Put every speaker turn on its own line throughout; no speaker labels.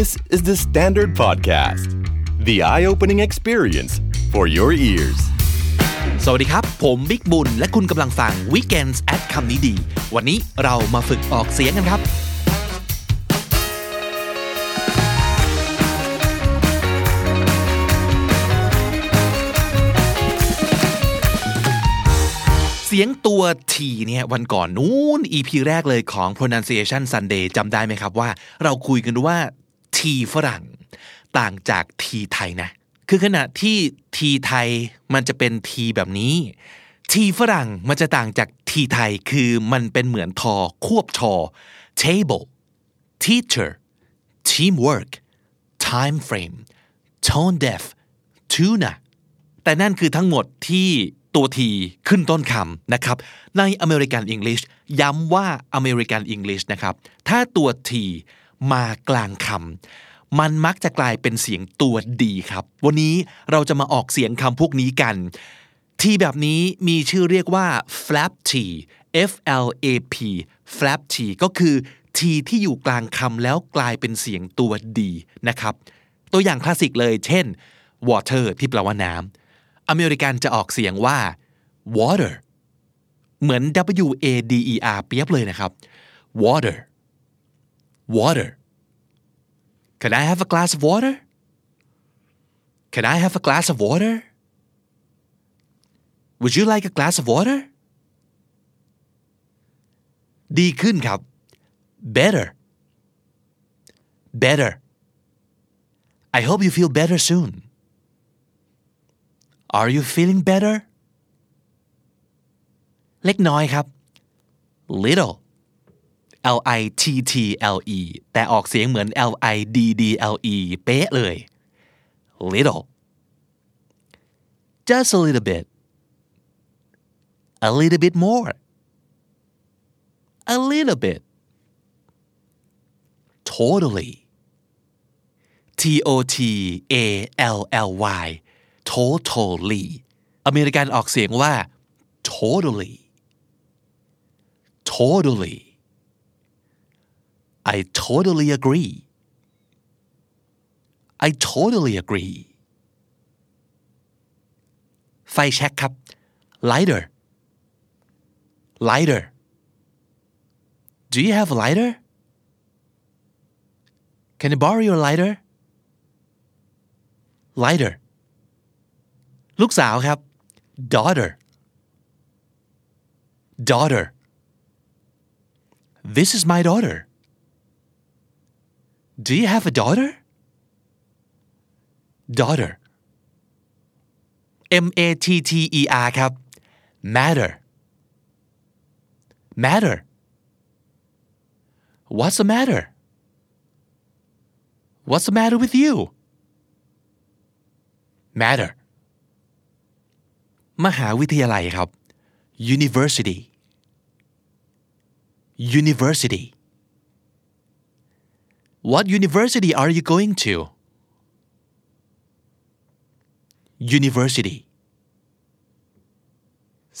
This is the Standard Podcast, the eye opening experience for your ears.
สวัสดีครับ ผมบิ๊กบุญ และคุณกำลังฟัง Weekends at คำนี้ดี วันนี้เรามาฝึกออกเสียงกันครับ เสียงตัว T เนี่ยวันก่อนนู้น EP แรกเลยของ pronunciation Sunday จำได้ไหมครับว่า เราคุยกันว่า T ฝรั่ง ต่างจาก T ไทยนะ คือขณะที่ T ไทยมันจะเป็น T แบบนี้ T ฝรั่งมันจะต่างจาก T ไทยคือมันเป็นเหมือนทอควบชอ table teacher teamwork time frame tone deaf tuna แต่นั่นคือทั้งหมดที่ตัวทีขึ้นต้นคำนะครับ ใน American English ย้ำว่า American English นะครับ ถ้าตัวที มากลางคำมันมักจะกลายเป็นเสียงตัวดีครับ วันนี้เราจะมาออกเสียงคำพวกนี้กัน ทีแบบนี้มีชื่อเรียกว่า flap t F L A P flap t ก็คือทีที่อยู่กลางคำแล้วกลายเป็นเสียงตัวดีนะครับ ตัวอย่างคลาสสิกเลย เช่น water ที่แปลว่าน้ำอเมริกันจะออกเสียงว่า water เหมือน W A D E R เปียบเลยนะครับ water water Can I have a glass of water Can I have a glass of water Would you like a glass of water ดีขึ้นครับ better better I hope you feel better soon Are you feeling better เล็กน้อยครับ little L I T T L E แต่ออกเสียงเหมือน L I D D L E เป๊ะเลย little just a little bit a little bit more a little bit totally T O T A L L Y totally อเมริกันออกเสียงว่า totally totally I totally agree I totally agree ไฟแช็กครับ lighter lighter Do you have a lighter Can I borrow your lighter lighter ลูกสาวครับ daughter daughter This is my daughter Do you have a daughter daughter M A T T E R ครับ matter matter What's the matter What's the matter with you matter มหาวิทยาลัยครับ university university What university are you going to University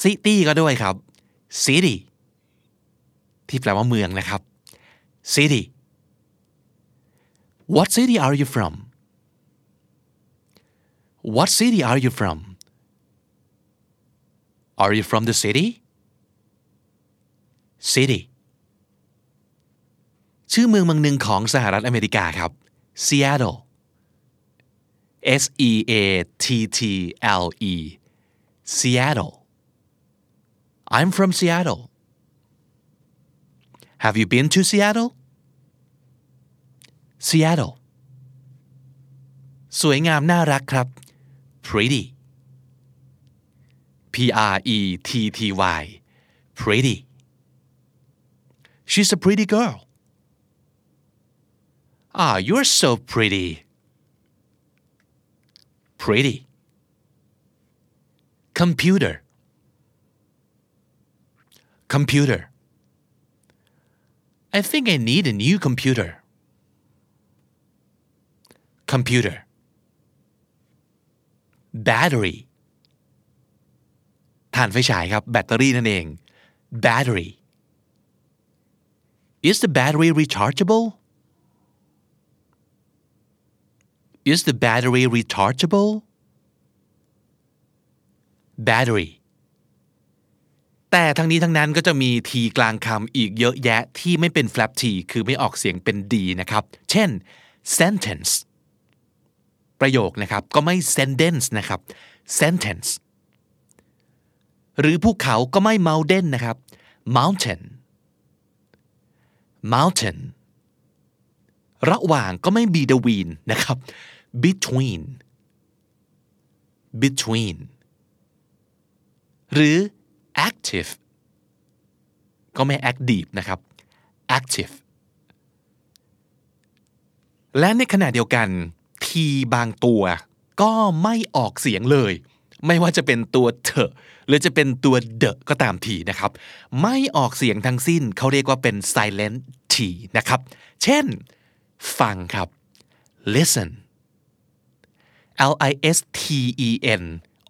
City ก็ด้วยครับ City ที่แปลว่าเมืองนะครับ City What city are you from What city are you from Are you from the city City ชื่อเมืองเมืองหนึ่งของสหรัฐอเมริกาครับ Seattle S E A T T L E Seattle I'm from Seattle Have you been to Seattle Seattle สวยงามน่ารักครับ pretty P R E T T Y pretty She's a pretty girl Ah you're so pretty pretty computer computer I think I need a new computer computer battery ถ่านไฟฉายครับ แบตเตอรี่นั่นเอง battery is the battery rechargeable is the battery rechargeable battery แต่ทั้งนี้ทั้งนั้นก็จะมีทีกลางคำอีกเยอะแยะที่ไม่เป็น flap t คือไม่ออกเสียงเป็น d นะครับ เช่น sentence ประโยคนะครับก็ไม่ sentence นะครับ sentence หรือภูเขาก็ไม่ mountain นะครับ mountain mountain ระหว่างก็ไม่ between นะครับ between between หรือ active ก็ไม่ active นะครับ active และในขณะเดียวกันทีบางตัวก็ไม่ออกเสียงเลย ไม่ว่าจะเป็นตัวเถอะหรือจะเป็นตัวเดะก็ตามทีนะครับ ไม่ออกเสียงทั้งสิ้นเขาเรียกว่าเป็น silent t นะครับ เช่น ฟังครับ listen L I S T E N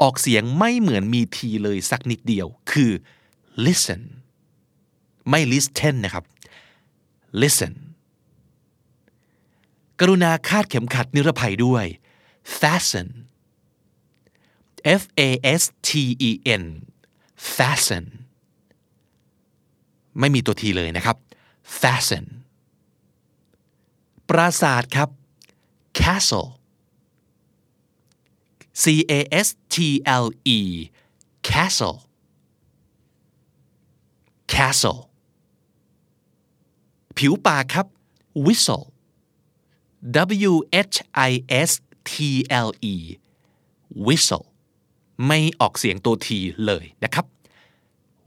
ออกเสียงไม่เหมือนมีทีเลยสักนิดเดียวคือ listen ไม่ listen นะครับ listen กรุณาคาดเข็มขัดนิรภัยด้วย fasten F A S T E N fasten ไม่มีตัวทีเลยนะครับ fasten ปราสาทครับ castle C A S T L E castle castle ผิวปากครับ whistle W H I S T L E whistle ไม่ออกเสียงตัวทีเลยนะครับ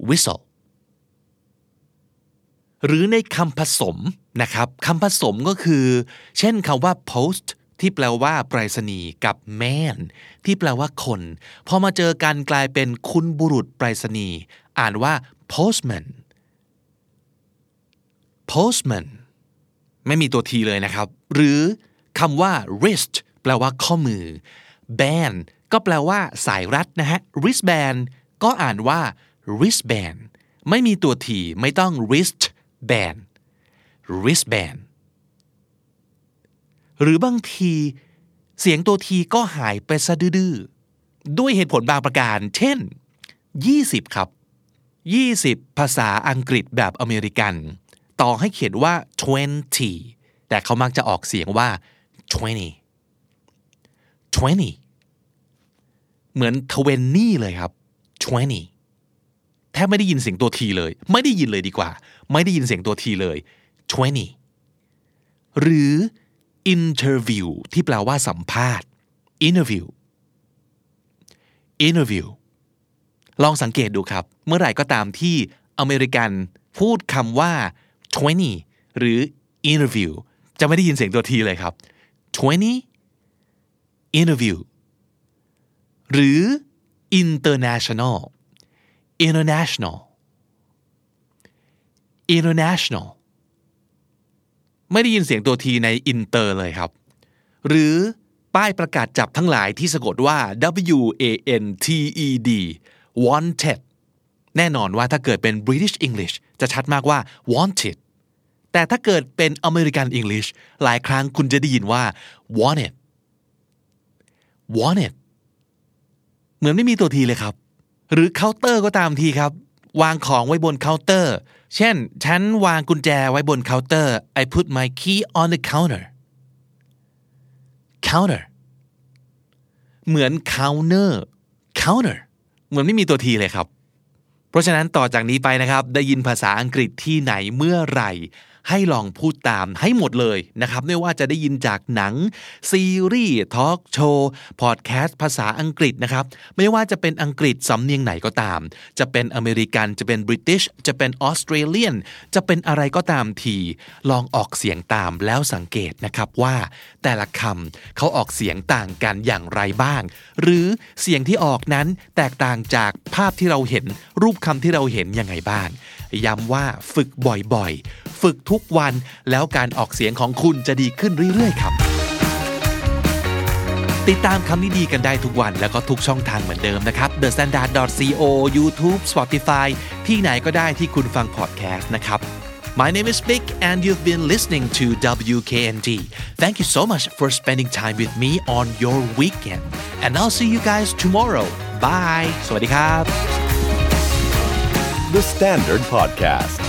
whistle หรือในคำผสมนะครับคำผสมก็คือ เช่นคำว่า post ที่แปลว่าไปรษณีย์กับ man ที่แปลว่าคน พอมาเจอกันกลายเป็นคุณบุรุษไปรษณีย์อ่านว่า postman postman ไม่มีตัวทีเลยนะครับ หรือคำว่า wrist แปลว่าข้อมือ band ก็แปลว่าสายรัดนะฮะ wristband ก็อ่านว่า wristband ไม่มีตัวทีไม่ต้อง wrist band wristband หรือบางทีเสียงตัวทีก็หายไปซะดื้อด้วยเหตุผลบางประการ เช่น 20 ครับ 20 ภาษาอังกฤษแบบอเมริกัน ต่อให้เขียนว่า 20 แต่เขามักจะออกเสียงว่า 20 20 เหมือน20เลยครับ 20 แทบไม่ได้ยินเสียงตัวทีเลย ไม่ได้ยินเลยดีกว่า ไม่ได้ยินเสียงตัวทีเลย 20 หรือ interview ที่แปลว่าสัมภาษณ์ interview interview ลองสังเกตดูครับ เมื่อไหร่ก็ตามที่อเมริกันพูดคำว่า 20 หรือ interview จะไม่ได้ยินเสียงตัวทีเลยครับ 20 interview หรือ international international international ไม่ได้ยินเสียงตัวทีใน inter เลยครับ หรือป้ายประกาศจับทั้งหลายที่สะกดว่า W A N T E D wanted แน่นอนว่าถ้าเกิดเป็น British English จะชัดมากว่า wanted แต่ถ้าเกิดเป็น American English หลายครั้งคุณจะได้ยินว่า wanted wanted เหมือนไม่มีตัว T เลยครับ หรือเคาน์เตอร์ก็ตามทีครับ วางของไว้บนเคาน์เตอร์ เช่น ฉันวางกุญแจไว้บนเคาน์เตอร์ I put my key on the counter counter เหมือน counter counter เหมือนไม่มีตัว T เลยครับ เพราะฉะนั้นต่อจากนี้ไปนะครับ ได้ยินภาษาอังกฤษที่ไหนเมื่อไหร่ ให้ลองพูดตามให้หมดเลยนะครับ ไม่ว่าจะได้ยินจากหนัง ซีรีส์ทอล์กโชว์พอดแคสต์ภาษาอังกฤษนะครับ ไม่ว่าจะเป็นอังกฤษสำเนียงไหนก็ตาม จะเป็นอเมริกันจะเป็นบริติชจะเป็นออสเตรเลียนจะเป็นอะไรก็ตามทีลองออกเสียงตามแล้วสังเกตนะครับว่า แต่ละคำเขาออกเสียงต่างกันอย่างไรบ้าง หรือเสียงที่ออกนั้นแตกต่างจากภาพที่เราเห็นรูปคำที่เราเห็นยังไงบ้างย้ำว่าฝึกบ่อยๆ ฝึกทุกวัน แล้วการออกเสียงของคุณจะดีขึ้นเรื่อยๆครับ ติดตามคำนี้ดีกันได้ทุกวัน แล้วก็ทุกช่องทางเหมือนเดิมนะครับ The Standard co YouTube Spotify ที่ไหนก็ได้ที่คุณฟังพอดแคสต์นะครับ My name is Vic and you've been listening to WKND Thank you so much for spending time with me on your weekend and I'll see you guys tomorrow Bye สวัสดีครับ
The Standard Podcast.